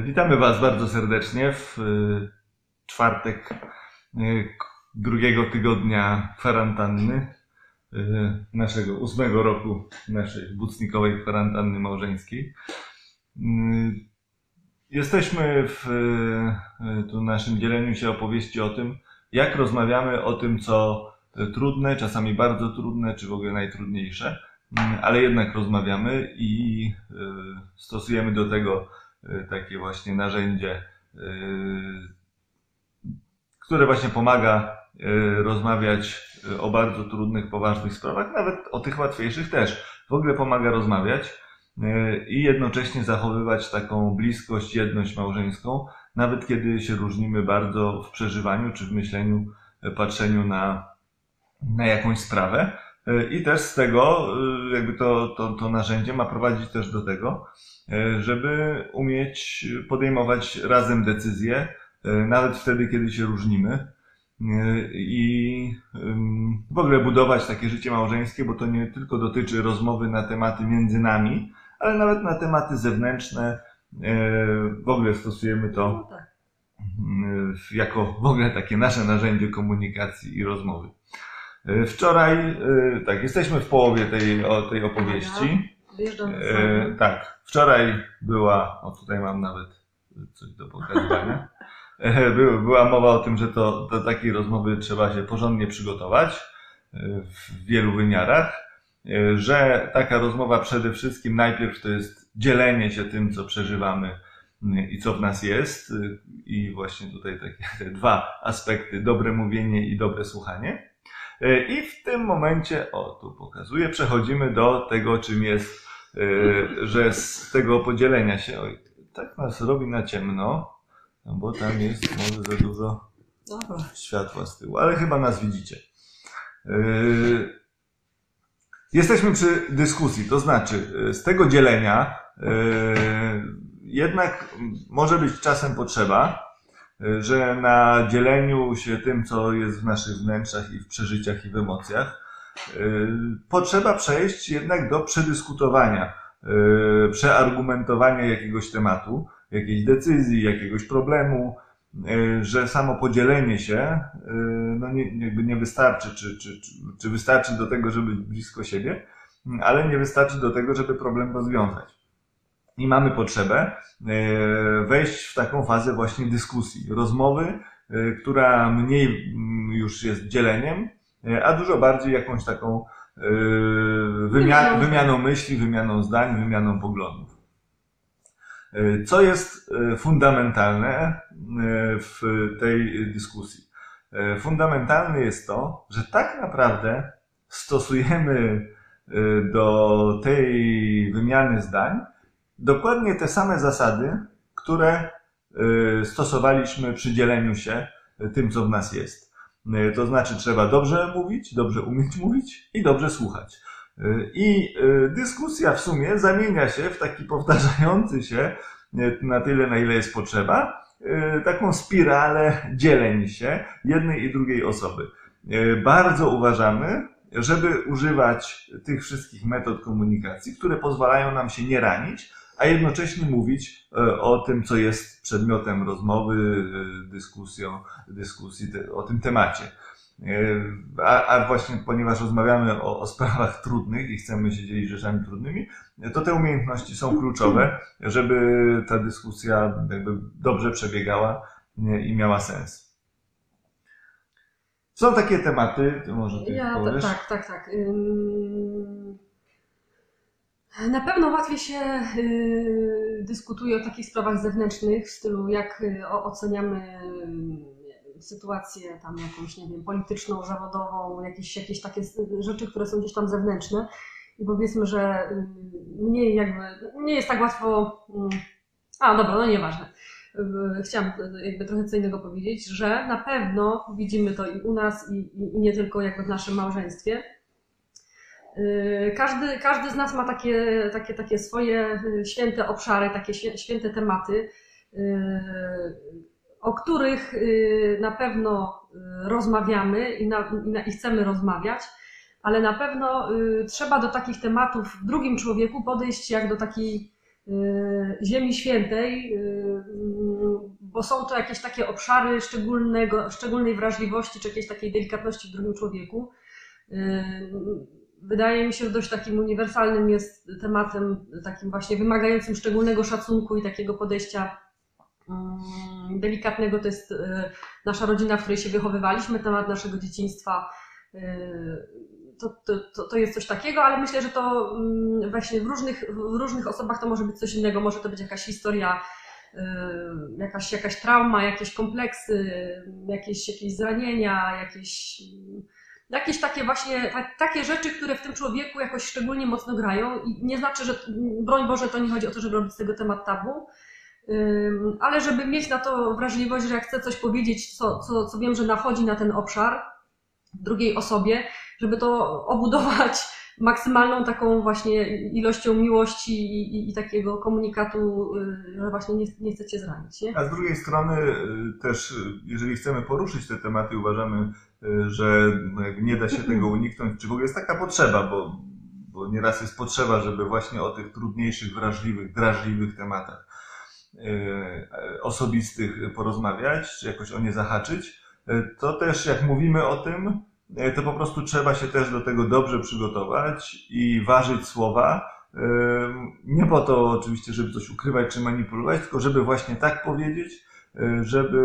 Witamy Was bardzo serdecznie w y, czwartek y, drugiego tygodnia kwarantanny y, naszego ósmego roku naszej bucnikowej kwarantanny małżeńskiej. Jesteśmy w tu naszym dzieleniu się opowieści o tym, jak rozmawiamy o tym, co trudne, czasami bardzo trudne, czy w ogóle najtrudniejsze, ale jednak rozmawiamy i stosujemy do tego takie właśnie narzędzie, y, które właśnie pomaga y, rozmawiać o bardzo trudnych, poważnych sprawach, nawet o tych łatwiejszych też. W ogóle pomaga rozmawiać i jednocześnie zachowywać taką bliskość, jedność małżeńską, nawet kiedy się różnimy bardzo w przeżywaniu czy w myśleniu, patrzeniu na, na jakąś sprawę. I też z tego, jakby to, to, to narzędzie ma prowadzić też do tego, E, żeby umieć podejmować razem decyzje, e, nawet wtedy, kiedy się różnimy. E, I w ogóle budować takie życie małżeńskie, bo to nie tylko dotyczy rozmowy na tematy między nami, ale nawet na tematy zewnętrzne. W ogóle stosujemy to no tak. jako w ogóle takie nasze narzędzie komunikacji i rozmowy. Wczoraj, tak, jesteśmy w połowie tej, tej opowieści. Wyjeżdżam e, Tak. Wczoraj była, o tutaj mam nawet coś do pokazywania. E, była mowa o tym, że to, do takiej rozmowy trzeba się porządnie przygotować e, w wielu wymiarach, e, że taka rozmowa przede wszystkim najpierw to jest dzielenie się tym, co przeżywamy i co w nas jest. I właśnie tutaj takie te dwa aspekty, dobre mówienie i dobre słuchanie. I w tym momencie, o tu pokazuję, przechodzimy do tego, czym jest Y, że z tego podzielenia się, oj, tak nas robi na ciemno, no bo tam jest może za dużo Dobra. światła z tyłu, ale chyba nas widzicie. Y, jesteśmy przy dyskusji, to znaczy z tego dzielenia jednak może być czasem potrzeba, że na dzieleniu się tym, co jest w naszych wnętrzach i w przeżyciach i w emocjach, Y, potrzeba przejść jednak do przedyskutowania, y, przeargumentowania jakiegoś tematu, jakiejś decyzji, jakiegoś problemu, y, że samo podzielenie się no nie, jakby nie wystarczy, czy, czy, czy, czy wystarczy do tego, żeby być blisko siebie, ale nie wystarczy do tego, żeby problem rozwiązać. I mamy potrzebę wejść w taką fazę właśnie dyskusji, rozmowy, która mniej mm, już jest dzieleniem, E, a dużo bardziej jakąś taką e, wymian wymianą myśli, wymianą zdań, wymianą poglądów. E, co jest fundamentalne w tej dyskusji? Fundamentalne jest to, że tak naprawdę stosujemy do tej wymiany zdań dokładnie te same zasady, które stosowaliśmy przy dzieleniu się tym, co w nas jest. E, to znaczy trzeba dobrze mówić, dobrze umieć mówić i dobrze słuchać. I dyskusja w sumie zamienia się w taki powtarzający się na tyle, na ile jest potrzeba, taką spiralę dzieleń się jednej i drugiej osoby. Bardzo uważamy, żeby używać tych wszystkich metod komunikacji, które pozwalają nam się nie ranić, a jednocześnie mówić e, o tym, co jest przedmiotem rozmowy, e, dyskusją, dyskusji o tym temacie. E, a, a właśnie ponieważ rozmawiamy o, o, sprawach trudnych i chcemy się dzielić rzeczami trudnymi, to te umiejętności są kluczowe, żeby ta dyskusja jakby dobrze przebiegała i miała sens. Są takie tematy, może ty ja, powiesz? Tak, tak, tak. Na pewno łatwiej się y, dyskutuje o takich sprawach zewnętrznych, w stylu jak y, oceniamy y, sytuację tam jakąś, nie wiem, polityczną, zawodową, jakieś, jakieś takie rzeczy, które są gdzieś tam zewnętrzne. I powiedzmy, że mniej jakby, nie jest tak łatwo. Mm, a, dobra, no nieważne. Chciałam jakby trochę co innego powiedzieć, że na pewno widzimy to i u nas, i, i nie tylko jakby w naszym małżeństwie każdy, każdy z nas ma takie, takie, takie swoje y, święte obszary, takie święte tematy, y, o których na pewno rozmawiamy i, na, i chcemy rozmawiać, ale na pewno trzeba do takich tematów w drugim człowieku podejść jak do takiej y, Ziemi Świętej, y, bo są to jakieś takie obszary szczególnego, szczególnej wrażliwości czy jakiejś takiej delikatności w drugim człowieku. Wydaje mi się, że dość takim uniwersalnym jest tematem, takim właśnie wymagającym szczególnego szacunku i takiego podejścia mm, delikatnego. To jest y, nasza rodzina, w której się wychowywaliśmy, temat naszego dzieciństwa. y, To, to, to, jest coś takiego, ale myślę, że to mm, właśnie w różnych, w różnych osobach to może być coś innego. Może to być jakaś historia, y, jakaś, jakaś trauma, jakieś kompleksy, jakieś, jakieś zranienia, jakieś, jakieś takie właśnie ta, takie rzeczy, które w tym człowieku jakoś szczególnie mocno grają. I nie znaczy, że broń Boże, to nie chodzi o to, żeby robić z tego temat tabu. Ale żeby mieć na to wrażliwość, że jak chcę coś powiedzieć, co, co, co wiem, że nachodzi na ten obszar drugiej osobie, żeby to obudować maksymalną taką właśnie ilością miłości i, i, i takiego komunikatu, y, że właśnie nie, nie chcecie zranić. Nie? A z drugiej strony y, też, y, jeżeli chcemy poruszyć te tematy, uważamy, że no jakby nie da się tego uniknąć, czy w ogóle jest taka potrzeba, bo, bo nieraz jest potrzeba, żeby właśnie o tych trudniejszych, wrażliwych, drażliwych tematach y, osobistych porozmawiać, czy jakoś o nie zahaczyć, y, to też jak mówimy o tym, y, to po prostu trzeba się też do tego dobrze przygotować i ważyć słowa, Nie po to oczywiście, żeby coś ukrywać czy manipulować, tylko żeby właśnie tak powiedzieć, y, żeby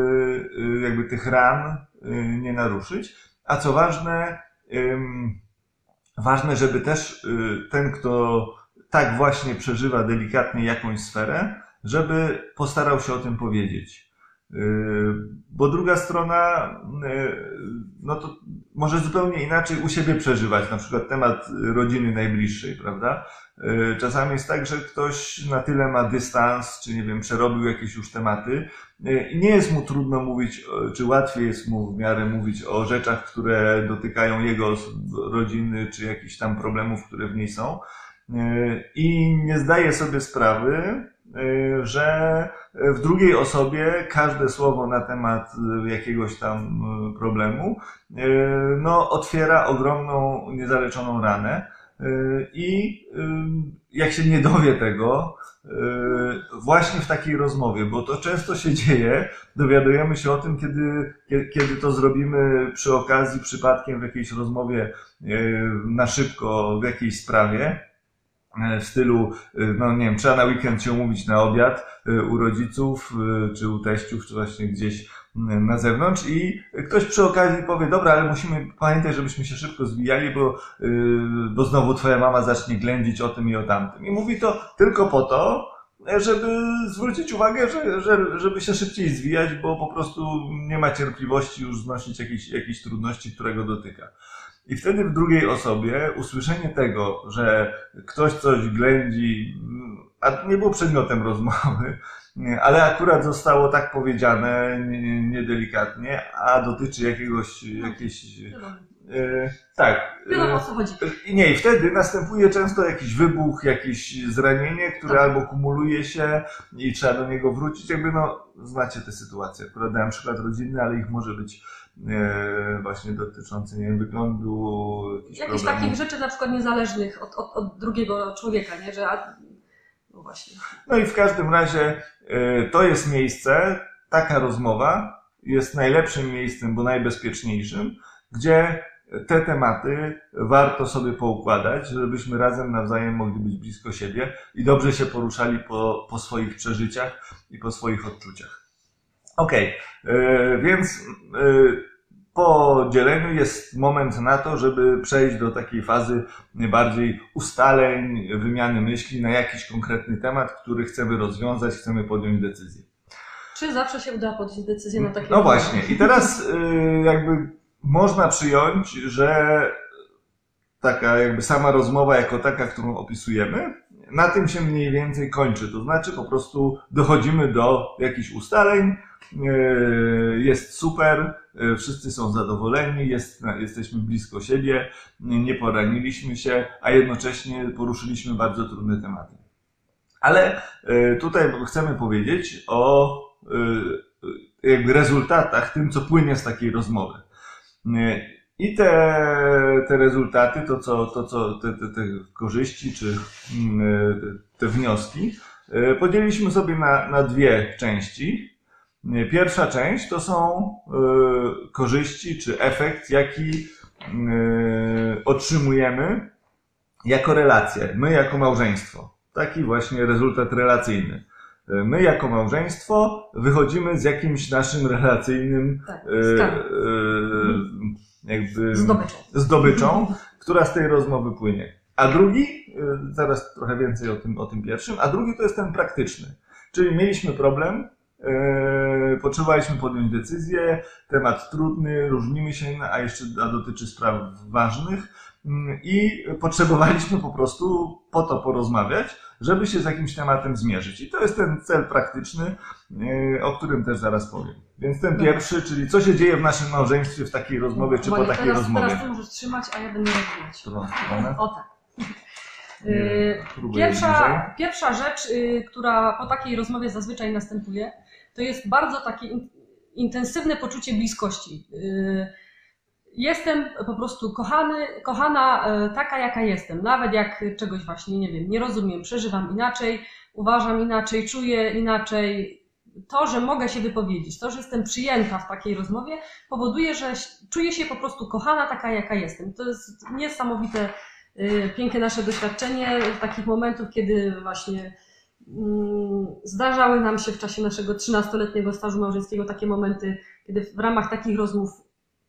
y, jakby tych ran y, nie naruszyć. A co ważne, ważne, żeby też y, ten, kto tak właśnie przeżywa delikatnie jakąś sferę, żeby postarał się o tym powiedzieć. Y, Bo druga strona, y, no to może zupełnie inaczej u siebie przeżywać, na przykład temat rodziny najbliższej, prawda? Y, Czasami jest tak, że ktoś na tyle ma dystans, czy nie wiem, przerobił jakieś już tematy i nie jest mu trudno mówić, czy łatwiej jest mu w miarę mówić o rzeczach, które dotykają jego rodziny, czy jakichś tam problemów, które w niej są. I nie zdaje sobie sprawy, że w drugiej osobie każde słowo na temat y, jakiegoś tam y, problemu, y, no, otwiera ogromną, niezaleczoną ranę. Y, I y, jak się nie dowie tego, y, właśnie w takiej rozmowie, bo to często się dzieje, dowiadujemy się o tym, kiedy, kie- kiedy to zrobimy przy okazji, przypadkiem w jakiejś rozmowie y, na szybko w jakiejś sprawie, y, w stylu, y, no nie wiem, trzeba na weekend się umówić na obiad y, u rodziców, czy u teściów, czy właśnie gdzieś na zewnątrz i ktoś przy okazji powie, dobra, ale musimy pamiętać, żebyśmy się szybko zwijali, bo, bo znowu twoja mama zacznie ględzić o tym i o tamtym. I mówi to tylko po to, żeby zwrócić uwagę, że, że, żeby się szybciej zwijać, bo po prostu nie ma cierpliwości już znosić jakichś, jakichś trudności, którego dotyka. I wtedy w drugiej osobie usłyszenie tego, że ktoś coś ględzi, a nie było przedmiotem rozmowy, ale akurat zostało tak powiedziane nie- niedelikatnie, a dotyczy jakiegoś, jakiejś, e, tak. e, wiadomo o co chodzi. i nie, i wtedy następuje często jakiś wybuch, jakieś zranienie, które Tak. albo kumuluje się i trzeba do niego wrócić. Jakby no, znacie tę sytuację. Akurat dałem przykład rodzinny, ale ich może być e, właśnie dotyczący, nie wiem, wyglądu, jakichś Jakichś problemów. takich rzeczy na przykład niezależnych od, od, od drugiego człowieka, nie? Że a, no właśnie. No i w każdym razie e, to jest miejsce, taka rozmowa jest najlepszym miejscem, bo najbezpieczniejszym, gdzie te tematy warto sobie poukładać, żebyśmy razem nawzajem mogli być blisko siebie i dobrze się poruszali po, po swoich przeżyciach i po swoich odczuciach. Okej, e, więc e, po dzieleniu jest moment na to, żeby przejść do takiej fazy bardziej ustaleń, wymiany myśli na jakiś konkretny temat, który chcemy rozwiązać, chcemy podjąć decyzję. Czy zawsze się uda podjąć decyzję na takie No właśnie, i teraz y, jakby można przyjąć, że taka jakby sama rozmowa jako taka, którą opisujemy, na tym się mniej więcej kończy. To znaczy po prostu dochodzimy do jakichś ustaleń, y, jest super, y, wszyscy są zadowoleni, jest, jesteśmy blisko siebie, nie poraniliśmy się, a jednocześnie poruszyliśmy bardzo trudne tematy. Ale y, tutaj chcemy powiedzieć o jakby rezultatach, tym, co płynie z takiej rozmowy. I te, te rezultaty, to co, to co te, te, te korzyści czy mm, te, wnioski, E, Podzieliliśmy sobie na, na dwie części. Pierwsza część to są e, korzyści czy efekt, jaki e, otrzymujemy jako relacje, my jako małżeństwo. Taki właśnie rezultat relacyjny. My jako małżeństwo wychodzimy z jakimś naszym relacyjnym Tak, e, e, jakby Zdobyczą. zdobyczą, która z tej rozmowy płynie. A drugi, y, zaraz trochę więcej o tym, o tym pierwszym, a drugi to jest ten praktyczny. Czyli mieliśmy problem, yy, potrzebowaliśmy podjąć decyzję, temat trudny, różnimy się, a jeszcze a dotyczy spraw ważnych i potrzebowaliśmy po prostu po to porozmawiać, żeby się z jakimś tematem zmierzyć. I to jest ten cel praktyczny, yy, o którym też zaraz powiem. Więc ten Dobra. pierwszy, czyli co się dzieje w naszym małżeństwie w takiej rozmowie, czy po Monia, takiej teraz, rozmowie. Teraz ty możesz trzymać, a ja będę rozwijać. O tak. Bliżej. Pierwsza, pierwsza rzecz, y, która po takiej rozmowie zazwyczaj następuje, to jest bardzo takie in, intensywne poczucie bliskości. Y, Jestem po prostu kochany, kochana y, taka, jaka jestem. Nawet jak czegoś właśnie, nie wiem, nie rozumiem, przeżywam inaczej, uważam inaczej, czuję inaczej. To, że mogę się wypowiedzieć, to, że jestem przyjęta w takiej rozmowie, powoduje, że czuję się po prostu kochana taka, jaka jestem. To jest niesamowite y, piękne nasze doświadczenie takich momentów, kiedy właśnie mm, zdarzały nam się w czasie naszego 13-letniego stażu małżeńskiego takie momenty, kiedy w ramach takich rozmów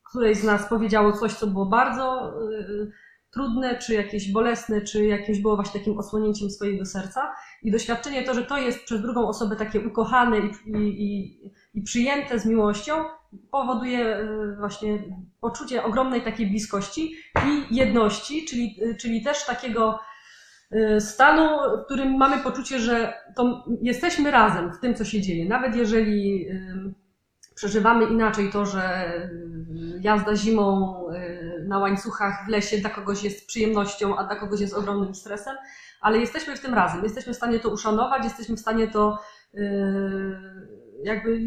któreś z nas powiedziało coś, co było bardzo y, trudne, czy jakieś bolesne, czy jakimś było właśnie takim osłonięciem swojego serca. I doświadczenie to, że to jest przez drugą osobę takie ukochane i, i, i, przyjęte z miłością, powoduje y, właśnie poczucie ogromnej takiej bliskości i jedności, czyli, y, czyli też takiego stanu, w którym mamy poczucie, że jesteśmy razem w tym, co się dzieje. Nawet jeżeli przeżywamy inaczej to, że y, jazda zimą y, na łańcuchach w lesie dla kogoś jest przyjemnością, a dla kogoś jest ogromnym stresem, ale jesteśmy w tym razem. Jesteśmy w stanie to uszanować, jesteśmy w stanie to y, jakby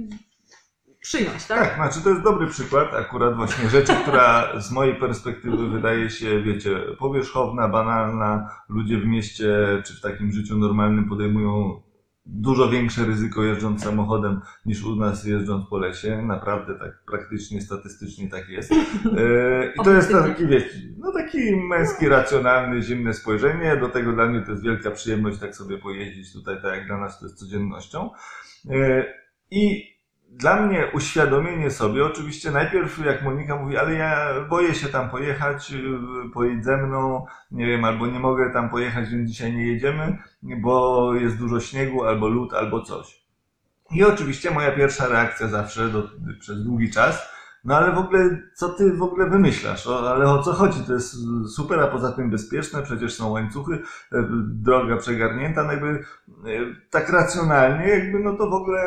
przyjąć, tak? Tak, znaczy to jest dobry przykład akurat właśnie rzeczy, która z mojej perspektywy wydaje się, wiecie, powierzchowna, banalna. Ludzie w mieście czy w takim życiu normalnym podejmują dużo większe ryzyko jeżdżąc samochodem niż u nas jeżdżąc po lesie. Naprawdę tak praktycznie, statystycznie tak jest. E, I to jest taki, wiecie, no taki męski, racjonalny, zimne spojrzenie. Do tego dla mnie to jest wielka przyjemność tak sobie pojeździć tutaj, tak jak dla nas to jest codziennością. E, I dla mnie uświadomienie sobie, oczywiście najpierw jak Monika mówi, ale ja boję się tam pojechać, yy, pojedź ze mną, nie wiem, albo nie mogę tam pojechać, więc dzisiaj nie jedziemy, bo jest dużo śniegu, albo lód, albo coś. I oczywiście moja pierwsza reakcja zawsze do, przez długi czas, no ale w ogóle, co ty w ogóle wymyślasz? O, ale o co chodzi? To jest super, a poza tym bezpieczne, przecież są łańcuchy, e, droga przegarnięta, no jakby e, tak racjonalnie, jakby no to w ogóle,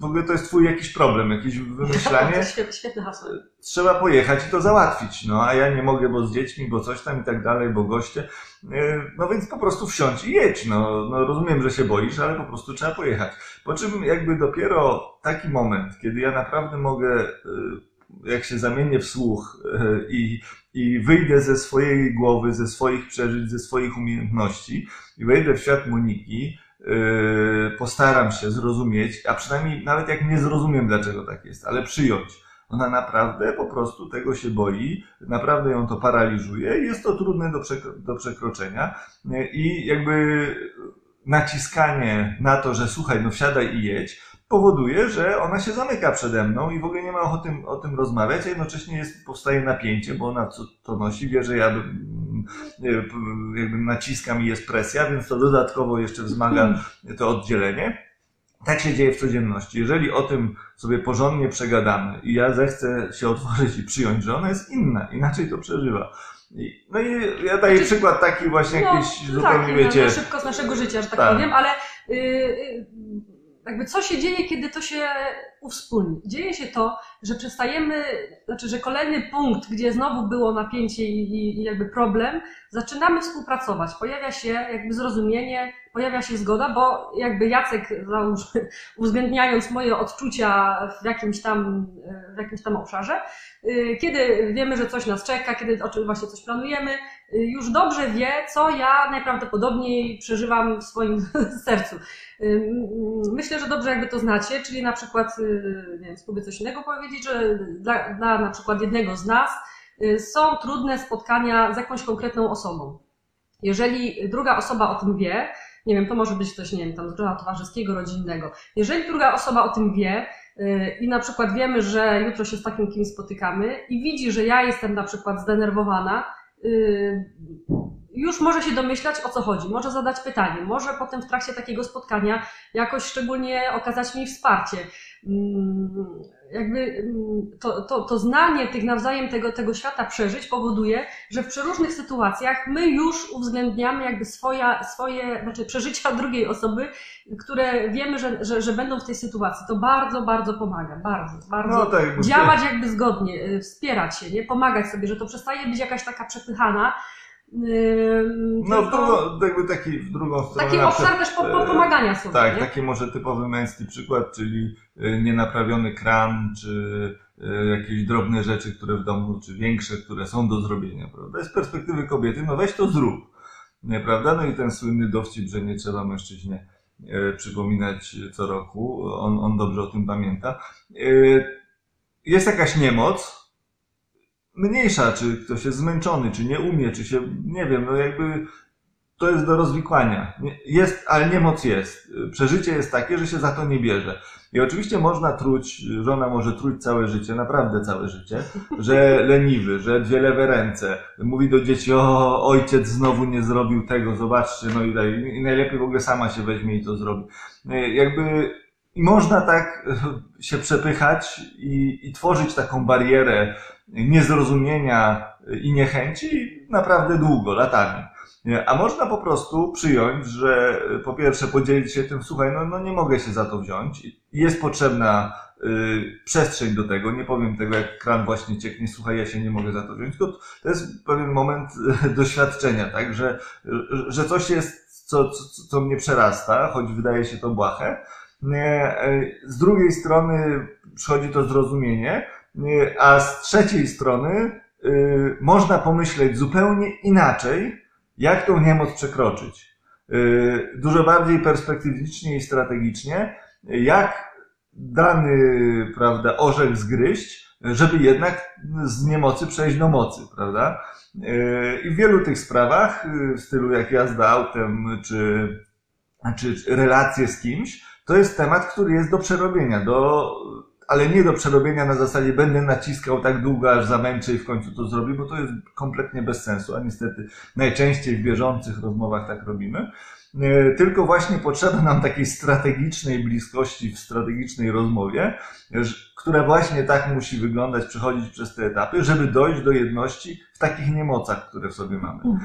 w ogóle to jest twój jakiś problem, jakieś To wymyślanie. świetne, hasło. Trzeba pojechać i to załatwić, no a ja nie mogę, bo z dziećmi, bo coś tam i tak dalej, bo goście. E, No więc po prostu wsiądź i jedź. No, no rozumiem, że się boisz, ale po prostu trzeba pojechać. Po czym jakby dopiero taki moment, kiedy ja naprawdę mogę, e, jak się zamienię w słuch e, i, i wyjdę ze swojej głowy, ze swoich przeżyć, ze swoich umiejętności i wejdę w świat Moniki, postaram się zrozumieć, a przynajmniej nawet jak nie zrozumiem, dlaczego tak jest, ale przyjąć. Ona naprawdę po prostu tego się boi, naprawdę ją to paraliżuje jest to trudne do, do przekroczenia. E, I jakby naciskanie na to, że słuchaj, no wsiadaj i jedź, powoduje, że ona się zamyka przede mną i w ogóle nie ma ochoty o tym rozmawiać, a jednocześnie jest, powstaje napięcie, bo ona co, to nosi, wie, że ja p- jakby naciskam i jest presja, więc to dodatkowo jeszcze wzmaga to oddzielenie. Tak się dzieje w codzienności. Jeżeli o tym sobie porządnie przegadamy i ja zechcę się otworzyć i przyjąć, że ona jest inna, inaczej to przeżywa. No i ja daję Znaczy- przykład taki właśnie jakiś no, zupełnie, tak, wiecie, szybko z naszego życia, że tak, Tak. powiem, ale y, y, jakby co się dzieje, kiedy to się uwspólnić. Dzieje się to, że przestajemy, znaczy, że kolejny punkt, gdzie znowu było napięcie i, i, jakby problem, zaczynamy współpracować. Pojawia się jakby zrozumienie, pojawia się zgoda, bo jakby Jacek, załóżmy, uwzględniając moje odczucia w jakimś tam, w jakimś tam obszarze, y, kiedy wiemy, że coś nas czeka, kiedy właśnie coś planujemy, y, już dobrze wie, co ja najprawdopodobniej przeżywam w swoim sercu. Myślę, że dobrze jakby to znacie, czyli na przykład, y, nie wiem, spróbuję coś innego powiedzieć, że dla, dla na przykład jednego z nas y, są trudne spotkania z jakąś konkretną osobą. Jeżeli druga osoba o tym wie, nie wiem, to może być ktoś, nie wiem, tam z grona towarzyskiego, rodzinnego. Jeżeli druga osoba o tym wie y, i na przykład wiemy, że jutro się z takim kimś spotykamy i widzi, że ja jestem na przykład zdenerwowana, już może się domyślać o co chodzi, może zadać pytanie, może potem w trakcie takiego spotkania jakoś szczególnie okazać mi wsparcie. Mm, Jakby mm, to, to, to znanie tych nawzajem tego, tego świata przeżyć powoduje, że w przeróżnych sytuacjach my już uwzględniamy jakby swoja, swoje, znaczy przeżycia drugiej osoby, które wiemy, że, że, że będą w tej sytuacji. To bardzo, bardzo pomaga, bardzo, bardzo No tak, działać jakby zgodnie, y, wspierać się, nie? pomagać sobie, że to przestaje być jakaś taka przepychana. No, w drugą, jakby taki w drugą stronę. taki obszar przykład, też po, po e, pomagania sobie. Tak, nie? taki może typowy męski przykład, czyli y, nienaprawiony kran, czy y, jakieś drobne rzeczy, które w domu, czy większe, które są do zrobienia, prawda? Z perspektywy kobiety, no weź to zrób, nie, prawda? No i ten słynny dowcip, że nie trzeba mężczyźnie przypominać co roku, on, on dobrze o tym pamięta. Jest jakaś niemoc, mniejsza, czy ktoś jest zmęczony, czy nie umie, czy się, nie wiem, no jakby to jest do rozwikłania. Nie- Jest, ale niemoc jest. Przeżycie jest takie, że się za to nie bierze. I oczywiście można truć, żona może truć całe życie, naprawdę całe życie, że leniwy, że dwie lewe ręce. Mówi do dzieci, o, ojciec znowu nie zrobił tego, zobaczcie, no i. I najlepiej w ogóle sama się weźmie i to zrobi. E, Jakby i można tak e, się przepychać i, i tworzyć taką barierę niezrozumienia i niechęci naprawdę długo, latami. A można po prostu przyjąć, że y, po pierwsze podzielić się tym, słuchaj, no, no nie mogę się za to wziąć. Jest potrzebna y, przestrzeń do tego. Nie powiem tego, jak kran właśnie cieknie, słuchaj, ja się nie mogę za to wziąć. Tylko to jest pewien moment doświadczenia, tak, że, że coś jest, co, co, co mnie przerasta, choć wydaje się to błahe. Nie, y, Z drugiej strony przychodzi to zrozumienie, y, a z trzeciej strony można pomyśleć zupełnie inaczej, jak tą niemoc przekroczyć. Dużo bardziej perspektywicznie i strategicznie, jak dany, prawda, orzech zgryźć, żeby jednak z niemocy przejść do mocy, prawda? I w wielu tych sprawach, w stylu jak jazda autem, czy, czy relacje z kimś, to jest temat, który jest do przerobienia, do, ale nie do przerobienia na zasadzie będę naciskał tak długo, aż zamęczę i w końcu to zrobię, bo to jest kompletnie bez sensu, a niestety najczęściej w bieżących rozmowach tak robimy. E, Tylko właśnie potrzeba nam takiej strategicznej bliskości w strategicznej rozmowie, ż- która właśnie tak musi wyglądać, przechodzić przez te etapy, żeby dojść do jedności w takich niemocach, które w sobie mamy. Mm.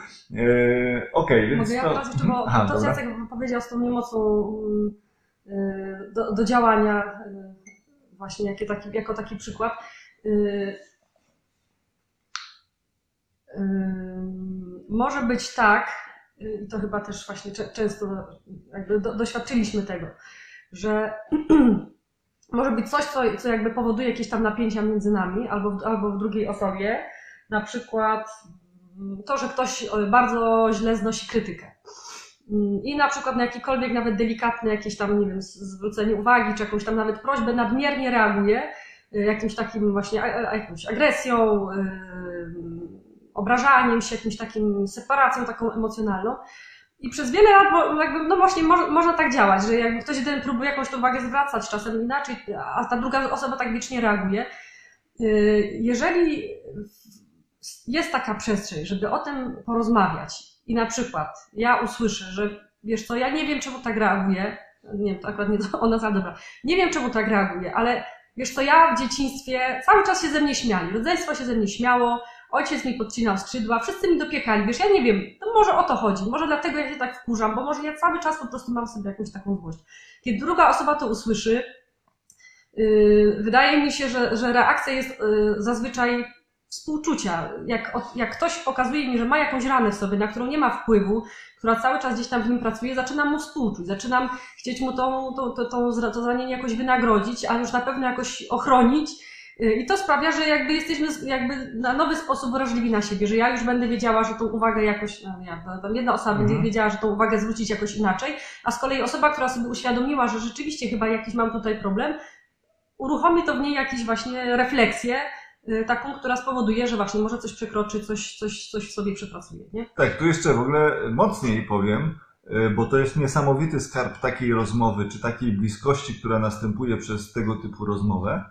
E, Okej, więc Mogę ja to... teraz jeszcze, bo Aha, to co. Jacek powiedział z tą niemocą mm, do, do działania, y, właśnie jakie taki, jako taki przykład. y, y, Może być tak, y, i to chyba też właśnie często jakby do, doświadczyliśmy tego, że może być coś, co, co jakby powoduje jakieś tam napięcia między nami albo albo w drugiej osobie. Na przykład mm, to, że ktoś bardzo źle znosi krytykę. Mm, I na przykład na jakikolwiek nawet delikatne jakieś tam, nie wiem, zwrócenie uwagi, czy jakąś tam nawet prośbę nadmiernie reaguje, y, jakimś takim właśnie, jakąś agresją, y, obrażaniem się, jakimś takim separacją taką emocjonalną. I przez wiele lat, bo jakby, no właśnie, mo- można tak działać, że jakby ktoś jeden próbuje jakąś tą uwagę zwracać, czasem inaczej, a ta druga osoba tak wiecznie reaguje. Y, Jeżeli jest taka przestrzeń, żeby o tym porozmawiać i na przykład ja usłyszę, że wiesz co, ja nie wiem czemu tak reaguje, nie wiem, to akurat nie ona za dobra, nie wiem czemu tak reaguje, ale wiesz co, ja w dzieciństwie cały czas się ze mnie śmiali, rodzeństwo się ze mnie śmiało, ojciec mi podcinał skrzydła, wszyscy mi dopiekali, wiesz, ja nie wiem, to może o to chodzi, może dlatego ja się tak wkurzam, bo może ja cały czas po prostu mam sobie jakąś taką złość. Kiedy druga osoba to usłyszy, y, wydaje mi się, że, że reakcja jest y, zazwyczaj współczucia. Jak, jak ktoś pokazuje mi, że ma jakąś ranę w sobie, na którą nie ma wpływu, która cały czas gdzieś tam w nim pracuje, zaczynam mu współczuć, zaczynam chcieć mu tą, tą, tą, tą, to zranienie jakoś wynagrodzić, a już na pewno jakoś ochronić. Y, I to sprawia, że jakby jesteśmy jakby na nowy sposób wrażliwi na siebie, że ja już będę wiedziała, że tą uwagę jakoś, no ja, jedna osoba Mhm. będzie wiedziała, że tą uwagę zwrócić jakoś inaczej, a z kolei osoba, która sobie uświadomiła, że rzeczywiście chyba jakiś mam tutaj problem, uruchomi to w niej jakąś właśnie refleksję, y, taką, która spowoduje, że właśnie może coś przekroczy, coś, coś, coś w sobie przepracuje, nie? Tak, tu jeszcze w ogóle mocniej powiem, y, bo to jest niesamowity skarb takiej rozmowy, czy takiej bliskości, która następuje przez tego typu rozmowę.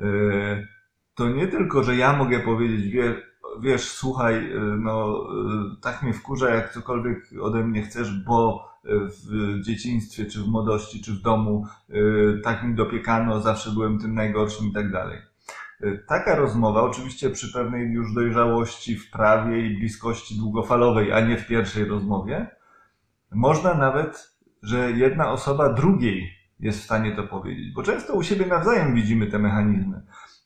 Y, To nie tylko, że ja mogę powiedzieć, wie, wiesz, słuchaj, y, no y, tak mnie wkurza, jak cokolwiek ode mnie chcesz, bo y, w dzieciństwie, czy w młodości, czy w domu y, tak mi dopiekano, zawsze byłem tym najgorszym i tak dalej. Y, Taka rozmowa, oczywiście przy pewnej już dojrzałości w prawie i bliskości długofalowej, a nie w pierwszej rozmowie, można nawet, że jedna osoba drugiej jest w stanie to powiedzieć, bo często u siebie nawzajem widzimy te mechanizmy,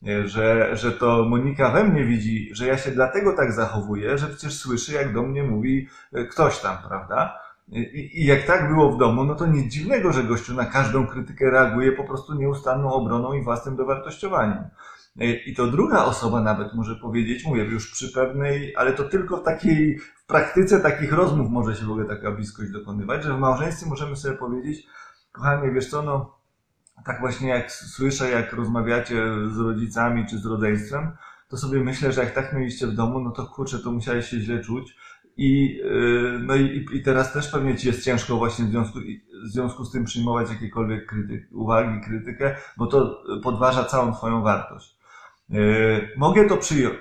y, że, że to Monika we mnie widzi, że ja się dlatego tak zachowuję, że przecież słyszy, jak do mnie mówi y, ktoś tam, prawda? I, I jak tak było w domu, no to nic dziwnego, że gościu na każdą krytykę reaguje po prostu nieustanną obroną i własnym dowartościowaniem. I to druga osoba nawet może powiedzieć, mówię, już przy pewnej, ale to tylko w takiej, w praktyce takich rozmów może się w ogóle taka bliskość dokonywać, że w małżeństwie możemy sobie powiedzieć, kochanie, wiesz co, no, tak właśnie jak słyszę, jak rozmawiacie z rodzicami czy z rodzeństwem, to sobie myślę, że jak tak mieliście w domu, no to kurczę, to musiałeś się źle czuć. I, yy, no i, i teraz też pewnie ci jest ciężko właśnie w związku, w związku z tym przyjmować jakiekolwiek krytyk, uwagi, krytykę, bo to podważa całą twoją wartość. Yy, Mogę to przyjąć.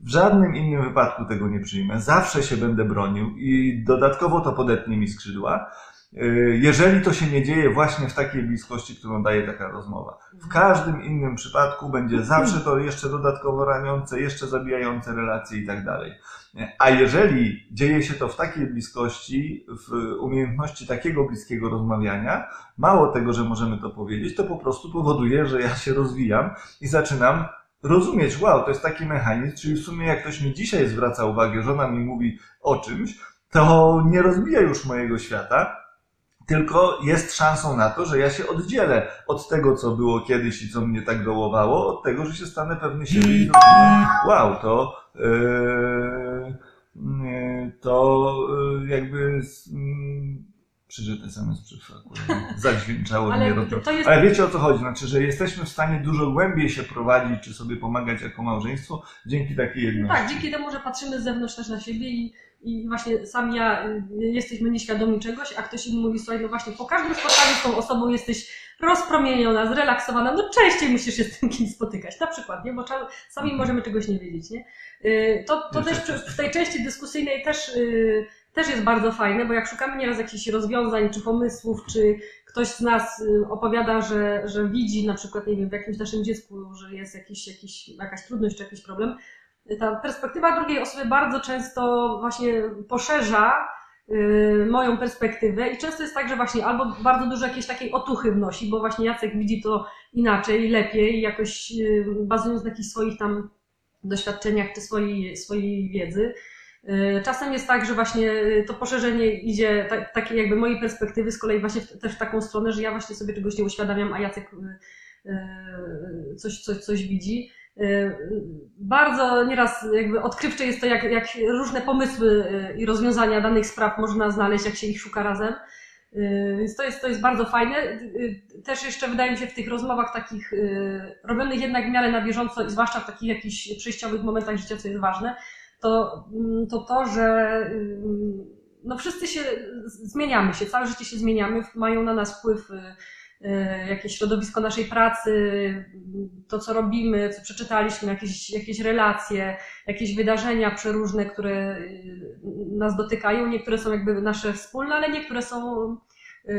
W żadnym innym wypadku tego nie przyjmę. Zawsze się będę bronił i dodatkowo to podetnie mi skrzydła. Yy, Jeżeli to się nie dzieje właśnie w takiej bliskości, którą daje taka rozmowa. W każdym innym przypadku będzie zawsze to jeszcze dodatkowo raniące, jeszcze zabijające relacje i tak dalej. A jeżeli dzieje się to w takiej bliskości, w umiejętności takiego bliskiego rozmawiania, mało tego, że możemy to powiedzieć, to po prostu powoduje, że ja się rozwijam i zaczynam rozumieć, wow, to jest taki mechanizm, czyli w sumie jak ktoś mi dzisiaj zwraca uwagę, żona mi mówi o czymś, to nie rozbija już mojego świata, tylko jest szansą na to, że ja się oddzielę od tego, co było kiedyś i co mnie tak dołowało, od tego, że się stanę pewny siebie i zrozumię, wow, to yy, yy, to yy, jakby yy, przyszedł SMS przyszło, zadźwięczało Ale mnie do to jest- Ale wiecie o co chodzi, znaczy, że jesteśmy w stanie dużo głębiej się prowadzić, czy sobie pomagać jako małżeństwo dzięki takiej jedności. Tak, dzięki temu, że patrzymy z zewnątrz też na siebie i, i właśnie sami ja y, jesteśmy nieświadomi czegoś, a ktoś inny mówi, słuchaj, no właśnie po każdym spotkaniu z tą osobą jesteś rozpromieniona, zrelaksowana, no częściej musisz się z tym kimś spotykać, na przykład, nie? Bo sami Mhm. możemy czegoś nie wiedzieć, nie? Y, To, to też w tej części dyskusyjnej też, y, też jest bardzo fajne, bo jak szukamy nieraz jakichś rozwiązań czy pomysłów, czy ktoś z nas y, opowiada, że, że widzi na przykład, nie wiem, w jakimś naszym dziecku, że jest jakiś, jakiś, jakaś trudność czy jakiś problem, ta perspektywa drugiej osoby bardzo często właśnie poszerza y, moją perspektywę i często jest tak, że właśnie albo bardzo dużo jakiejś takiej otuchy wnosi, bo właśnie Jacek widzi to inaczej, lepiej, jakoś y, bazując na jakichś swoich tam doświadczeniach czy swojej, swojej wiedzy. Y, Czasem jest tak, że właśnie y, to poszerzenie idzie, tak, takie jakby mojej perspektywy z kolei właśnie w, też w taką stronę, że ja właśnie sobie czegoś nie uświadamiam, a Jacek y, coś, coś, coś widzi. Bardzo nieraz jakby odkrywcze jest to, jak, jak różne pomysły i rozwiązania danych spraw można znaleźć, jak się ich szuka razem. Więc to jest, to jest bardzo fajne. Też jeszcze wydaje mi się w tych rozmowach takich robionych jednak w miarę na bieżąco i zwłaszcza w takich jakichś przejściowych momentach życia, co jest ważne, to mm, to, to że y, no wszyscy się zmieniamy się, całe życie się zmieniamy, mają na nas wpływ y, y, jakieś środowisko naszej pracy, to co robimy, co przeczytaliśmy, jakieś, jakieś relacje, jakieś wydarzenia przeróżne, które y, nas dotykają. Niektóre są jakby nasze wspólne, ale niektóre są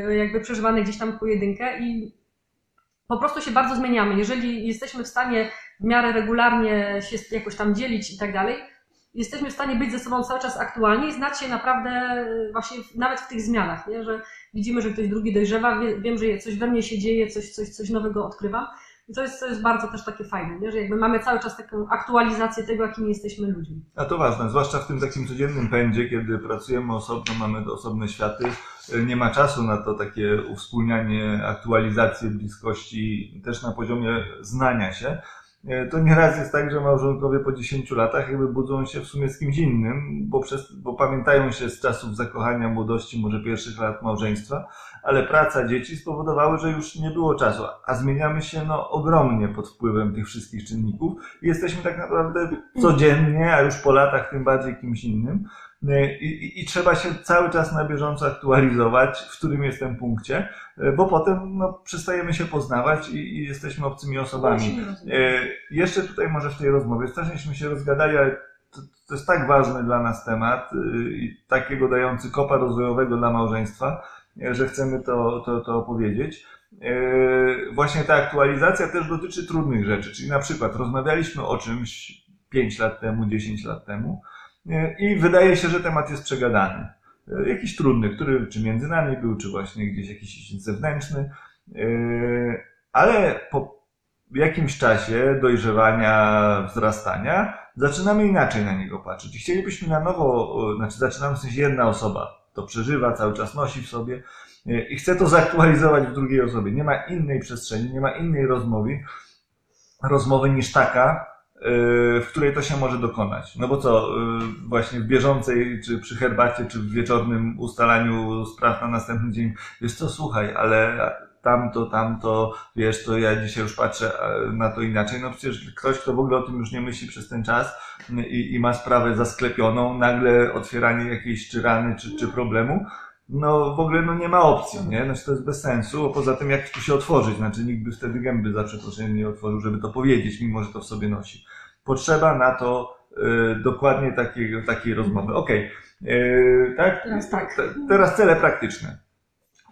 jakby przeżywane gdzieś tam pojedynkę i po prostu się bardzo zmieniamy. Jeżeli jesteśmy w stanie w miarę regularnie się jakoś tam dzielić i tak dalej, jesteśmy w stanie być ze sobą cały czas aktualni i znać się naprawdę y, właśnie nawet w tych zmianach, nie? że widzimy, że ktoś drugi dojrzewa, wie, wiem, że coś we mnie się dzieje, coś, coś, coś nowego odkrywam. I to jest, to jest bardzo też takie fajne, nie? że jakby mamy cały czas taką aktualizację tego, jakimi jesteśmy ludźmi. A to ważne, zwłaszcza w tym takim codziennym pędzie, kiedy pracujemy osobno, mamy osobne światy, nie ma czasu na to takie uwspólnianie, aktualizację bliskości też na poziomie znania się. E, to nieraz jest tak, że małżonkowie po 10 latach jakby budzą się w sumie z kimś innym, bo, przez, bo pamiętają się z czasów zakochania, młodości, może pierwszych lat małżeństwa, ale praca dzieci spowodowały, że już nie było czasu, a zmieniamy się no, ogromnie pod wpływem tych wszystkich czynników i jesteśmy tak naprawdę codziennie, a już po latach tym bardziej kimś innym. E, I, i, I, trzeba się cały czas na bieżąco aktualizować, w którym jest ten punkcie, e, bo potem no, przestajemy się poznawać i, i jesteśmy obcymi osobami. E, jeszcze tutaj może w tej rozmowie, strasznieśmy się rozgadali, ale to, to, jest tak ważny dla nas temat i takiego dający kopa rozwojowego dla małżeństwa, że chcemy to, to, to opowiedzieć. Właśnie ta aktualizacja też dotyczy trudnych rzeczy, czyli na przykład rozmawialiśmy o czymś 5 lat temu, 10 lat temu, i wydaje się, że temat jest przegadany. E, jakiś trudny, który czy między nami był, czy właśnie gdzieś jakiś zewnętrzny, e, ale po jakimś czasie dojrzewania, wzrastania zaczynamy inaczej na niego patrzeć. I chcielibyśmy na nowo, znaczy zaczynamy w sensie jedna osoba to przeżywa, cały czas nosi w sobie e, i chce to zaktualizować w drugiej osobie. Nie ma innej przestrzeni, nie ma innej rozmowy, rozmowy niż taka, w której to się może dokonać. No bo co, y, właśnie w bieżącej, czy przy herbacie, czy w wieczornym ustalaniu spraw na następny dzień, wiesz co, słuchaj, ale tamto, tamto, wiesz, to ja dzisiaj już patrzę na to inaczej. No przecież ktoś, kto w ogóle o tym już nie myśli przez ten czas i, i ma sprawę zasklepioną, nagle otwieranie jakiejś czy rany, czy, czy problemu, no w ogóle no nie ma opcji, nie? Znaczy to jest bez sensu, poza tym jak tu się otworzyć, znaczy nikt by wtedy gęby za przeproszeniem nie otworzył, żeby to powiedzieć, mimo że to w sobie nosi. Potrzeba na to y, dokładnie takiej, takiej rozmowy. Okej, okay. Yy, tak? Teraz tak. T teraz cele praktyczne.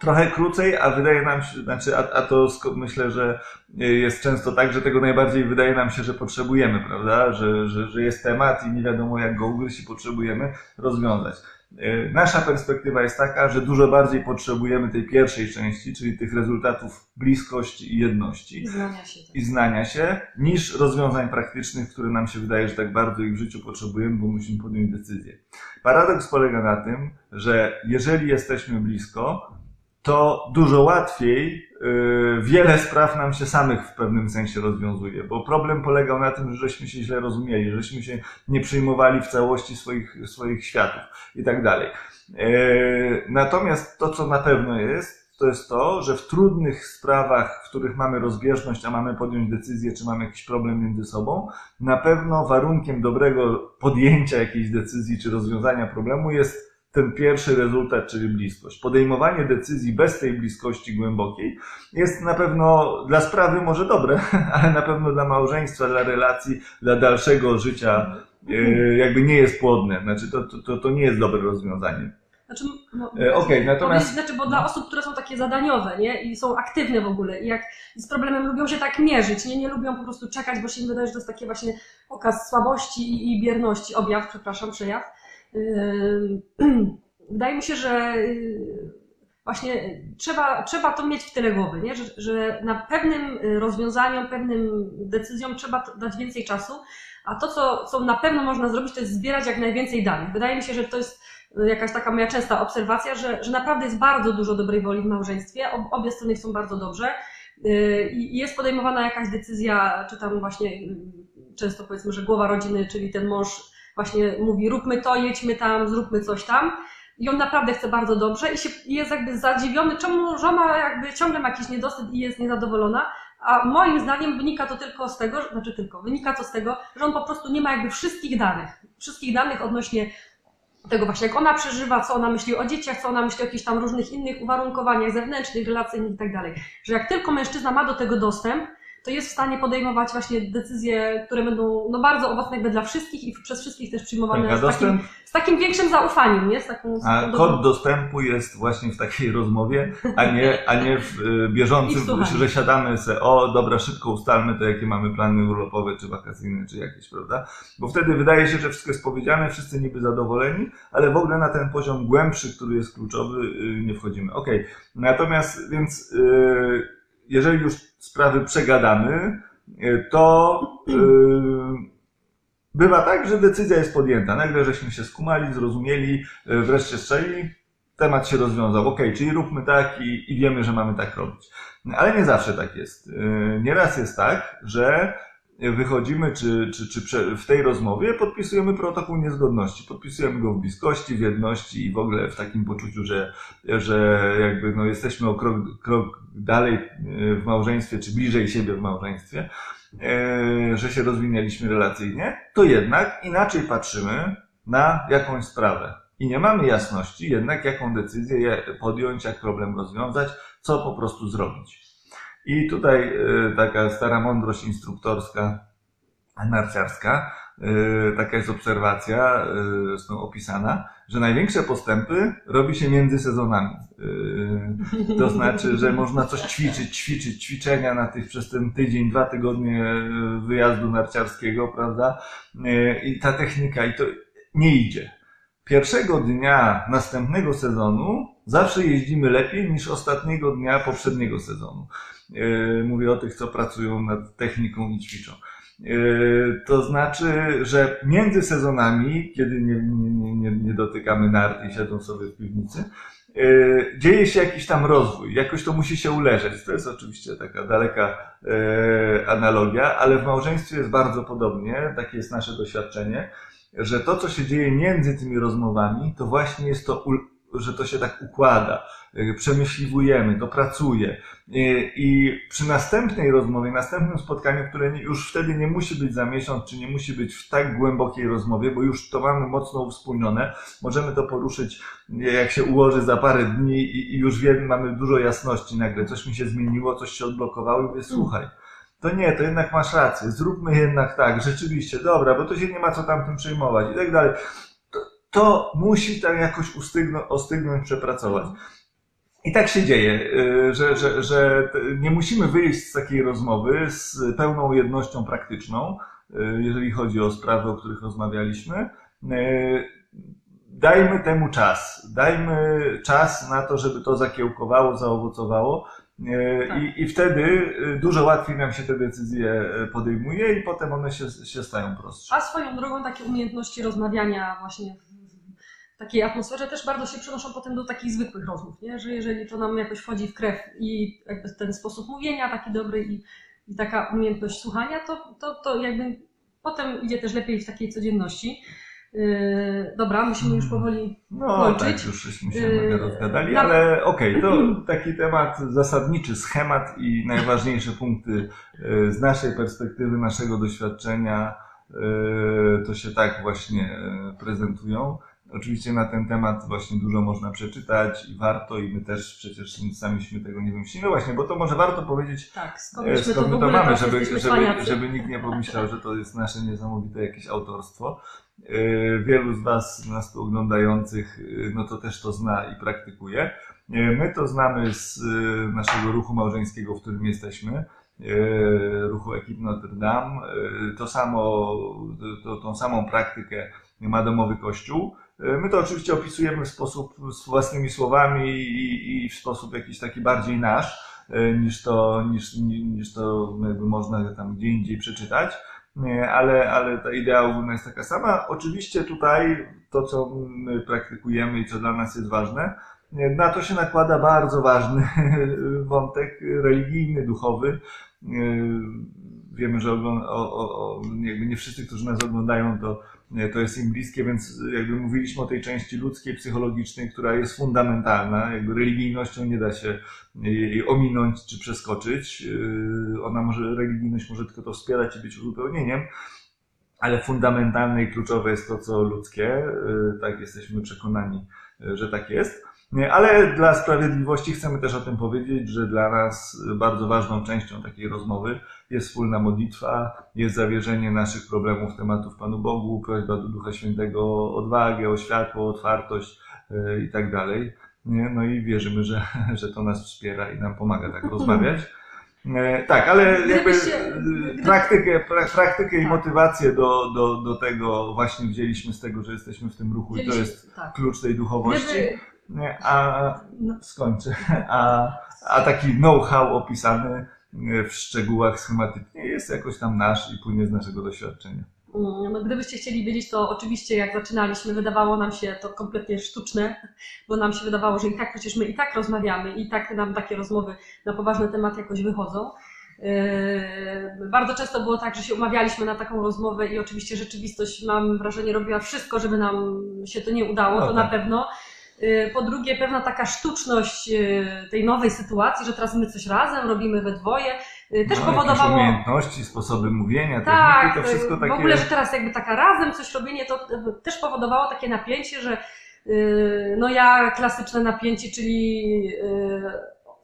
Trochę krócej, a wydaje nam się, znaczy, a, a to myślę, że jest często tak, że tego najbardziej wydaje nam się, że potrzebujemy, prawda? Że, że, że jest temat i nie wiadomo jak go ugryźć i potrzebujemy rozwiązać. E, nasza perspektywa jest taka, że dużo bardziej potrzebujemy tej pierwszej części, czyli tych rezultatów bliskości i jedności. I znania się. I znania się, niż rozwiązań praktycznych, które nam się wydaje, że tak bardzo ich w życiu potrzebujemy, bo musimy podjąć decyzję. Paradoks polega na tym, że jeżeli jesteśmy blisko, to dużo łatwiej yy, wiele spraw nam się samych w pewnym sensie rozwiązuje, bo problem polegał na tym, że żeśmy się źle rozumieli, żeśmy się nie przyjmowali w całości swoich, swoich światów i tak dalej. Yy, natomiast to, co na pewno jest, to jest to, że w trudnych sprawach, w których mamy rozbieżność, a mamy podjąć decyzję, czy mamy jakiś problem między sobą, na pewno warunkiem dobrego podjęcia jakiejś decyzji czy rozwiązania problemu jest ten pierwszy rezultat, czyli bliskość. Podejmowanie decyzji bez tej bliskości głębokiej jest na pewno dla sprawy może dobre, ale na pewno dla małżeństwa, dla relacji, dla dalszego życia e, jakby nie jest płodne. Znaczy to, to, to nie jest dobre rozwiązanie. Znaczy, no, e, okay, natomiast... Znaczy, bo dla osób, które są takie zadaniowe, nie? I są aktywne w ogóle i jak z problemem lubią się tak mierzyć, nie? Nie lubią po prostu czekać, bo się im wydaje, że to jest takie właśnie okaz słabości i, i bierności, objaw, przepraszam, przejaw wydaje mi się, że y, właśnie trzeba, trzeba to mieć w tyle głowy, nie? Że, że na pewnym rozwiązaniom, pewnym decyzjom trzeba dać więcej czasu, a to, co, co na pewno można zrobić, to jest zbierać jak najwięcej danych. Wydaje mi się, że to jest y, jakaś taka moja częsta obserwacja, że, że naprawdę jest bardzo dużo dobrej woli w małżeństwie, obie strony są bardzo dobrze y, i jest podejmowana jakaś decyzja, czy tam właśnie często powiedzmy, że głowa rodziny, czyli ten mąż właśnie mówi róbmy to, jedźmy tam, zróbmy coś tam. I on naprawdę chce bardzo dobrze i, się, jest jakby zadziwiony, czemu żona jakby ciągle ma jakiś niedosyt i jest niezadowolona. A moim zdaniem wynika to tylko z tego, znaczy tylko, wynika to z tego, że on po prostu nie ma jakby wszystkich danych. Wszystkich danych odnośnie tego właśnie, jak ona przeżywa, co ona myśli o dzieciach, co ona myśli o jakichś tam różnych innych uwarunkowaniach zewnętrznych, relacyjnych i tak dalej. Że jak tylko mężczyzna ma do tego dostęp, to jest w stanie podejmować właśnie decyzje, które będą no, bardzo owocne jakby dla wszystkich i przez wszystkich też przyjmowane z, takim, z takim większym zaufaniem, nie? Z taką, z a kod dostępu jest właśnie w takiej rozmowie, a nie, a nie w y, bieżącym, że siadamy sobie, o dobra, szybko ustalmy to, jakie mamy plany urlopowe, czy wakacyjne, czy jakieś, prawda? Bo wtedy wydaje się, że wszystko jest powiedziane, wszyscy niby zadowoleni, ale w ogóle na ten poziom głębszy, który jest kluczowy, y, nie wchodzimy. Okej, okay. natomiast, więc... Yy, jeżeli już sprawy przegadamy, y, to y, bywa tak, że decyzja jest podjęta. Nagle żeśmy się skumali, zrozumieli, y, wreszcie strzeli, temat się rozwiązał. Ok, czyli róbmy tak i, i wiemy, że mamy tak robić. Ale nie zawsze tak jest. Nieraz jest tak, że wychodzimy, czy, czy, czy w tej rozmowie podpisujemy protokół niezgodności. Podpisujemy go w bliskości, w jedności i w ogóle w takim poczuciu, że, że jakby no jesteśmy o krok, krok dalej y, w małżeństwie, czy bliżej siebie w małżeństwie, y, że się rozwinęliśmy relacyjnie, to jednak inaczej patrzymy na jakąś sprawę. I nie mamy jasności jednak, jaką decyzję podjąć, jak problem rozwiązać, co po prostu zrobić. I tutaj y, taka stara mądrość instruktorska, narciarska, y, taka jest obserwacja, y, zresztą opisana, że największe postępy robi się między sezonami. To znaczy, że można coś ćwiczyć, ćwiczyć, ćwiczenia na tych przez ten tydzień, dwa tygodnie wyjazdu narciarskiego, prawda? I ta technika, i to nie idzie. Pierwszego dnia następnego sezonu zawsze jeździmy lepiej niż ostatniego dnia poprzedniego sezonu. Yy, Mówię o tych, co pracują nad techniką i ćwiczą. Yy, To znaczy, że między sezonami, kiedy nie, nie, nie, nie dotykamy nart i siedzą sobie w piwnicy, yy, dzieje się jakiś tam rozwój. Jakoś to musi się uleżeć. To jest oczywiście taka daleka analogia, ale w małżeństwie jest bardzo podobnie. Takie jest nasze doświadczenie, że to, co się dzieje między tymi rozmowami, to właśnie jest to, że to się tak układa. Yy, Przemyśliwujemy, to pracuje. I- przy następnej rozmowie, następnym spotkaniu, które już wtedy nie musi być za miesiąc, czy nie musi być w tak głębokiej rozmowie, bo już to mamy mocno uwspólnione, możemy to poruszyć, jak się ułoży za parę dni i, już wiemy, mamy dużo jasności nagle, coś mi się zmieniło, coś się odblokowało i mówię, słuchaj, to nie, to jednak masz rację, zróbmy jednak tak, rzeczywiście, dobra, bo to się nie ma co tam tym przejmować i tak dalej. To, musi tak jakoś ustygno, ostygnąć, przepracować. I tak się dzieje, y, że, że, że nie musimy wyjść z takiej rozmowy z pełną jednością praktyczną, y, jeżeli chodzi o sprawy, o których rozmawialiśmy. Y, Dajmy temu czas. Dajmy czas na to, żeby to zakiełkowało, zaowocowało. I, I wtedy dużo łatwiej nam się te decyzje podejmuje i potem one się, się stają prostsze. A swoją drogą takie umiejętności rozmawiania właśnie w takiej atmosferze też bardzo się przenoszą potem do takich zwykłych rozmów, nie? że jeżeli to nam jakoś wchodzi w krew i jakby ten sposób mówienia taki dobry i, i taka umiejętność słuchania, to, to, to jakby potem idzie też lepiej w takiej codzienności. Yy, dobra, musimy już powoli No kończyć. tak, już żeśmy się Yy, rozgadali, na- ale okej, to taki temat zasadniczy, schemat i najważniejsze punkty y, z naszej perspektywy, naszego doświadczenia, y, to się tak właśnie y, prezentują. Oczywiście na ten temat właśnie dużo można przeczytać i warto i my też przecież samiśmy tego nie wymyślimy właśnie, bo to może warto powiedzieć tak, skąd E, to Skąd my to ogóle mamy, żeby, żeby, żeby nikt nie pomyślał, że to jest nasze niesamowite jakieś autorstwo. E, Wielu z Was, nas tu oglądających, e, no to też to zna i praktykuje. My to znamy z naszego ruchu małżeńskiego, w którym jesteśmy, ruchu Ekip Notre Dame. To samo, to, tą samą praktykę ma domowy kościół. E, My to oczywiście opisujemy w sposób, z własnymi słowami i, i w sposób jakiś taki bardziej nasz e, niż to, niż, ni- niż to jakby można tam gdzie indziej przeczytać, Nie, ale, ale ta idea ogólna jest taka sama. Oczywiście tutaj to, co my praktykujemy i co dla nas jest ważne, na to się nakłada bardzo ważny wątek religijny, duchowy. E, Wiemy, że ogląda, o, o, o, jakby nie wszyscy, którzy nas oglądają, to, to jest im bliskie, więc jakby mówiliśmy o tej części ludzkiej, psychologicznej, która jest fundamentalna. Jakby religijnością nie da się jej ominąć czy przeskoczyć. Yy, Ona może, religijność może tylko to wspierać i być uzupełnieniem, ale fundamentalne i kluczowe jest to, co ludzkie. Yy, Tak jesteśmy przekonani, że tak jest. Nie, Ale dla sprawiedliwości chcemy też o tym powiedzieć, że dla nas bardzo ważną częścią takiej rozmowy jest wspólna modlitwa, jest zawierzenie naszych problemów, tematów Panu Bogu, prośba do Ducha Świętego o odwagę, o światło, otwartość yy, i tak dalej. Nie? No i wierzymy, że, że to nas wspiera i nam pomaga tak rozmawiać. E, Tak, ale jakby e, praktykę, pra, praktykę i Tak. motywację do, do, do tego właśnie wzięliśmy z tego, że jesteśmy w tym ruchu i to jest tak. klucz tej duchowości. A No. skończę, a, a taki know-how opisany w szczegółach schematycznie jest jakoś tam nasz i płynie z naszego doświadczenia. Mm, No, gdybyście chcieli wiedzieć, to oczywiście jak zaczynaliśmy, wydawało nam się to kompletnie sztuczne, bo nam się wydawało, że i tak przecież my i tak rozmawiamy, i tak nam takie rozmowy na poważny temat jakoś wychodzą. Yy, Bardzo często było tak, że się umawialiśmy na taką rozmowę i oczywiście rzeczywistość, mam wrażenie, robiła wszystko, żeby nam się to nie udało, No to tak. na pewno. Yy, Po drugie, pewna taka sztuczność yy, tej nowej sytuacji, że teraz my coś razem robimy we dwoje, yy, też no, powodowało. umiejętności, sposoby mówienia, Tak, techniki, to wszystko w takie... ogóle, że teraz jakby taka razem coś robienie, to też powodowało takie napięcie, że no ja klasyczne napięcie, czyli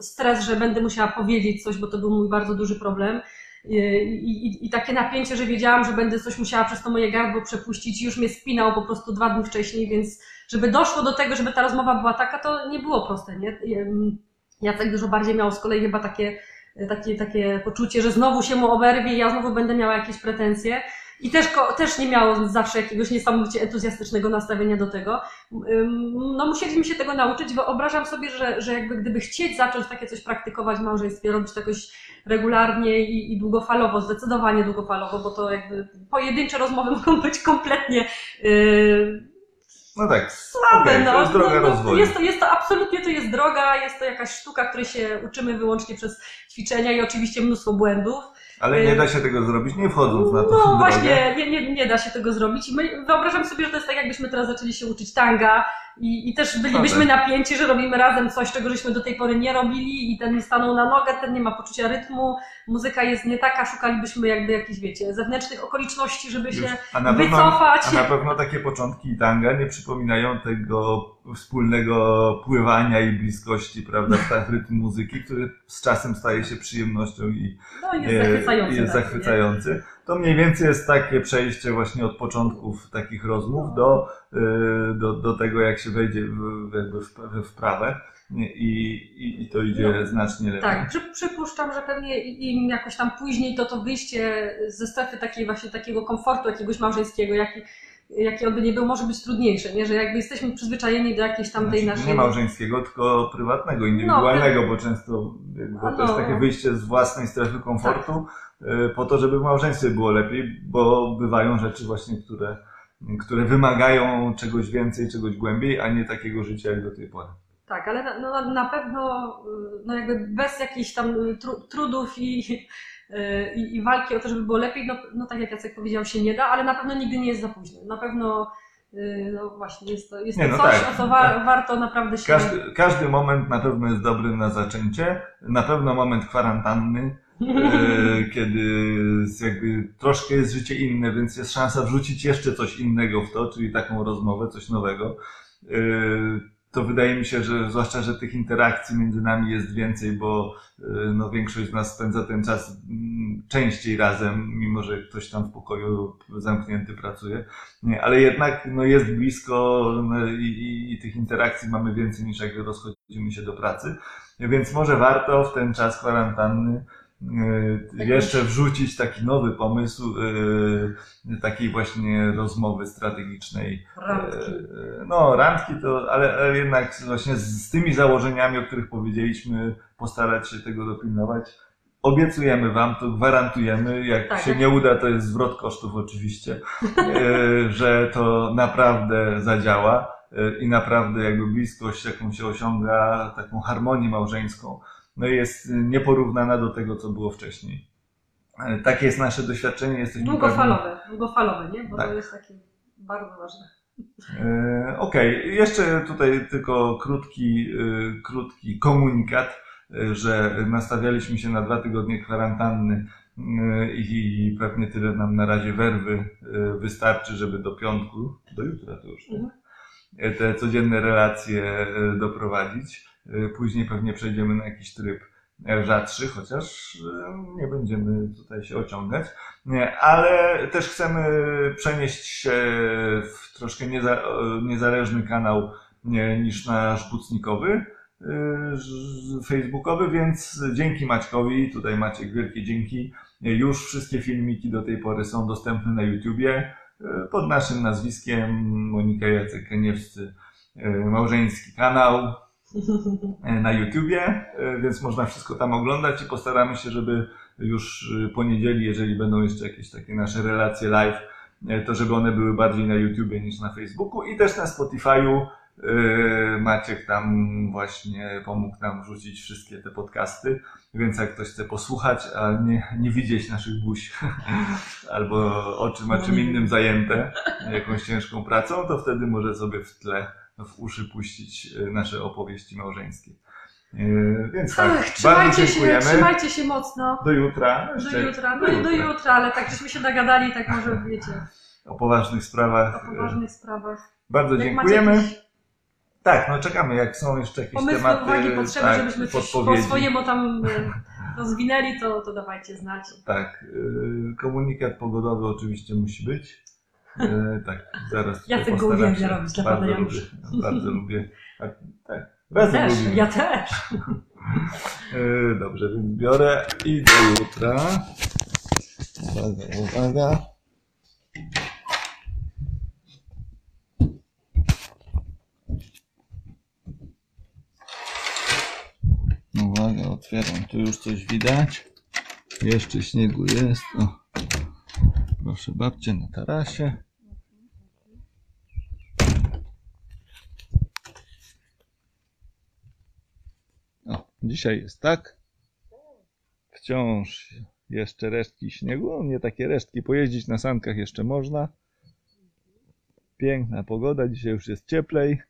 stres, że będę musiała powiedzieć coś, bo to był mój bardzo duży problem. I, i, I takie napięcie, że wiedziałam, że będę coś musiała przez to moje gardło przepuścić już mnie spinał po prostu dwa dni wcześniej, więc żeby doszło do tego, żeby ta rozmowa była taka, to nie było proste, nie? Jacek dużo bardziej miał z kolei chyba takie takie, takie poczucie, że znowu się mu oberwie ja znowu będę miała jakieś pretensje. I też, też nie miało zawsze jakiegoś niesamowicie entuzjastycznego nastawienia do tego. No musieliśmy się tego nauczyć. Wyobrażam sobie, że, że jakby gdyby chcieć zacząć takie coś praktykować w małżeństwie, robić to jakoś regularnie i, i długofalowo, zdecydowanie długofalowo, bo to jakby pojedyncze rozmowy mogą być kompletnie yy, No tak, słabe. okej, no, to jest droga no, no, rozwoju. Jest to, jest to absolutnie to jest droga, jest to jakaś sztuka, której się uczymy wyłącznie przez ćwiczenia i oczywiście mnóstwo błędów. Ale nie da się tego zrobić, nie wchodząc na tą No drogę. właśnie, nie, nie, nie da się tego zrobić. I my, wyobrażam sobie, że to jest tak, jakbyśmy teraz zaczęli się uczyć tanga i, i też bylibyśmy napięci, że robimy razem coś, czego żeśmy do tej pory nie robili i ten nie stanął na nogę, ten nie ma poczucia rytmu, muzyka jest nie taka, szukalibyśmy jakby jakichś, wiecie, zewnętrznych okoliczności, żeby się Już. A na, pewno, wycofać. a na pewno takie początki tanga nie przypominają tego wspólnego pływania i bliskości, prawda, w rytm muzyki, który z czasem staje się przyjemnością i No jest e, zachwycający. jest taki, nie? To mniej więcej jest takie przejście właśnie od początków takich rozmów do, e, do, do tego, jak się wejdzie w, jakby w, w wprawę i, i, i to idzie No, znacznie lepiej. Tak, przy, przypuszczam, że pewnie im jakoś tam później to to wyjście ze strefy takiej właśnie takiego komfortu jakiegoś małżeńskiego, jaki, jaki on by nie był, może być trudniejsze, nie? Że jakby jesteśmy przyzwyczajeni do jakiejś tam tej Znaczy, naszej... Nie małżeńskiego, tylko prywatnego, indywidualnego, bo często bo to jest No. takie wyjście z własnej strefy komfortu y, po to, żeby w małżeństwie było lepiej, bo bywają rzeczy właśnie, które, które wymagają czegoś więcej, czegoś głębiej, a nie takiego życia jak do tej pory. Tak, ale na, no, na pewno no jakby bez jakichś tam tru, trudów i, i, i walki o to, żeby było lepiej, no, no tak jak Jacek powiedział, się nie da, ale na pewno nigdy nie jest za późno. Na pewno y, no właśnie jest to, jest Nie, to no coś, tak. o co wa, warto naprawdę się... Każdy, każdy moment na pewno jest dobry na zaczęcie, na pewno moment kwarantanny, y, kiedy jakby troszkę jest życie inne, więc jest szansa wrzucić jeszcze coś innego w to, czyli taką rozmowę, coś nowego. Y, To wydaje mi się, że zwłaszcza, że tych interakcji między nami jest więcej, bo y, no, większość z nas spędza ten czas mm, częściej razem, mimo że ktoś tam w pokoju zamknięty pracuje. Nie, ale jednak no, jest blisko no, i, i, i tych interakcji mamy więcej niż jak rozchodzimy się do pracy. Więc może warto w ten czas kwarantanny jeszcze wrzucić taki nowy pomysł y, takiej właśnie rozmowy strategicznej. Randki. E, No, randki to, ale, jednak właśnie z, z tymi założeniami, o których powiedzieliśmy, postarać się tego dopilnować. Obiecujemy Wam, to gwarantujemy. Jak Tak. się nie uda, to jest zwrot kosztów oczywiście, e, że to naprawdę zadziała e, i naprawdę jakby bliskość, jaką się osiąga, taką harmonię małżeńską, no jest nieporównana do tego, co było wcześniej. E, Takie jest nasze doświadczenie. Jesteśmy pewni- Długofalowe, długofalowe, nie? Bo Tak. to jest takie bardzo ważne. E, Okej, jeszcze tutaj tylko krótki, e, krótki komunikat, że nastawialiśmy się na dwa tygodnie kwarantanny i pewnie tyle nam na razie werwy wystarczy, żeby do piątku, do jutra to już, Mhm. te codzienne relacje doprowadzić. E, Później pewnie przejdziemy na jakiś tryb rzadszy, chociaż e, nie będziemy tutaj się ociągać. Ale też chcemy przenieść się w troszkę nieza, niezależny kanał niż nasz bucnikowy, ż- facebookowy, więc dzięki Maćkowi, tutaj Maciek wielkie dzięki, już wszystkie filmiki do tej pory są dostępne na YouTubie pod naszym nazwiskiem Monika Jacek Kaniewscy małżeński kanał na YouTubie, e, więc można wszystko tam oglądać i postaramy się, żeby już e, po niedzieli, jeżeli będą jeszcze jakieś takie nasze relacje live, e, to żeby one były bardziej na YouTubie niż na Facebooku i też na Spotify'u. e, Maciek tam właśnie pomógł nam wrzucić wszystkie te podcasty, więc jak ktoś chce posłuchać, a nie, nie widzieć naszych buź albo oczy ma czym innym zajęte, jakąś ciężką pracą, to wtedy może sobie w tle, w uszy puścić e, nasze opowieści małżeńskie. E, Więc tak, Ach, bardzo trzymajcie się, dziękujemy. trzymajcie się mocno. Do jutra. Do jutra, do, do jutra, ale tak żeśmy się nagadali, tak może wiecie, O poważnych sprawach. o poważnych sprawach. Bardzo Jak dziękujemy. jakieś Tak, no czekamy, jak są jeszcze jakieś pomysły, tematy, uwagi, potrzeby, tak, żebyśmy coś po swojemu tam e, rozwinęli, to, to dawajcie znać. Tak, komunikat pogodowy oczywiście musi być. Y, Tak, zaraz. tutaj Jacek go postaram uwielbia się. robić bardzo pana lubię, Janusza. bardzo lubię. Tak, tak. Ja też, ja też. Y, Dobrze, więc biorę i do jutra. Uwaga, uwaga. Uwaga, otwieram. Tu już coś widać. Jeszcze śniegu jest. O. Proszę babcie na tarasie. O, dzisiaj jest tak. Wciąż jeszcze resztki śniegu. Nie takie resztki. Pojeździć na sankach jeszcze można. Piękna pogoda. Dzisiaj już jest cieplej.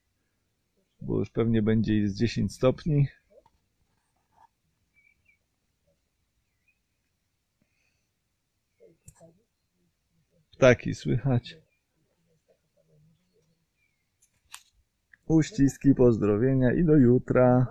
Bo już pewnie będzie z 10 stopni. Ptaki słychać. Uściski, pozdrowienia i do jutra.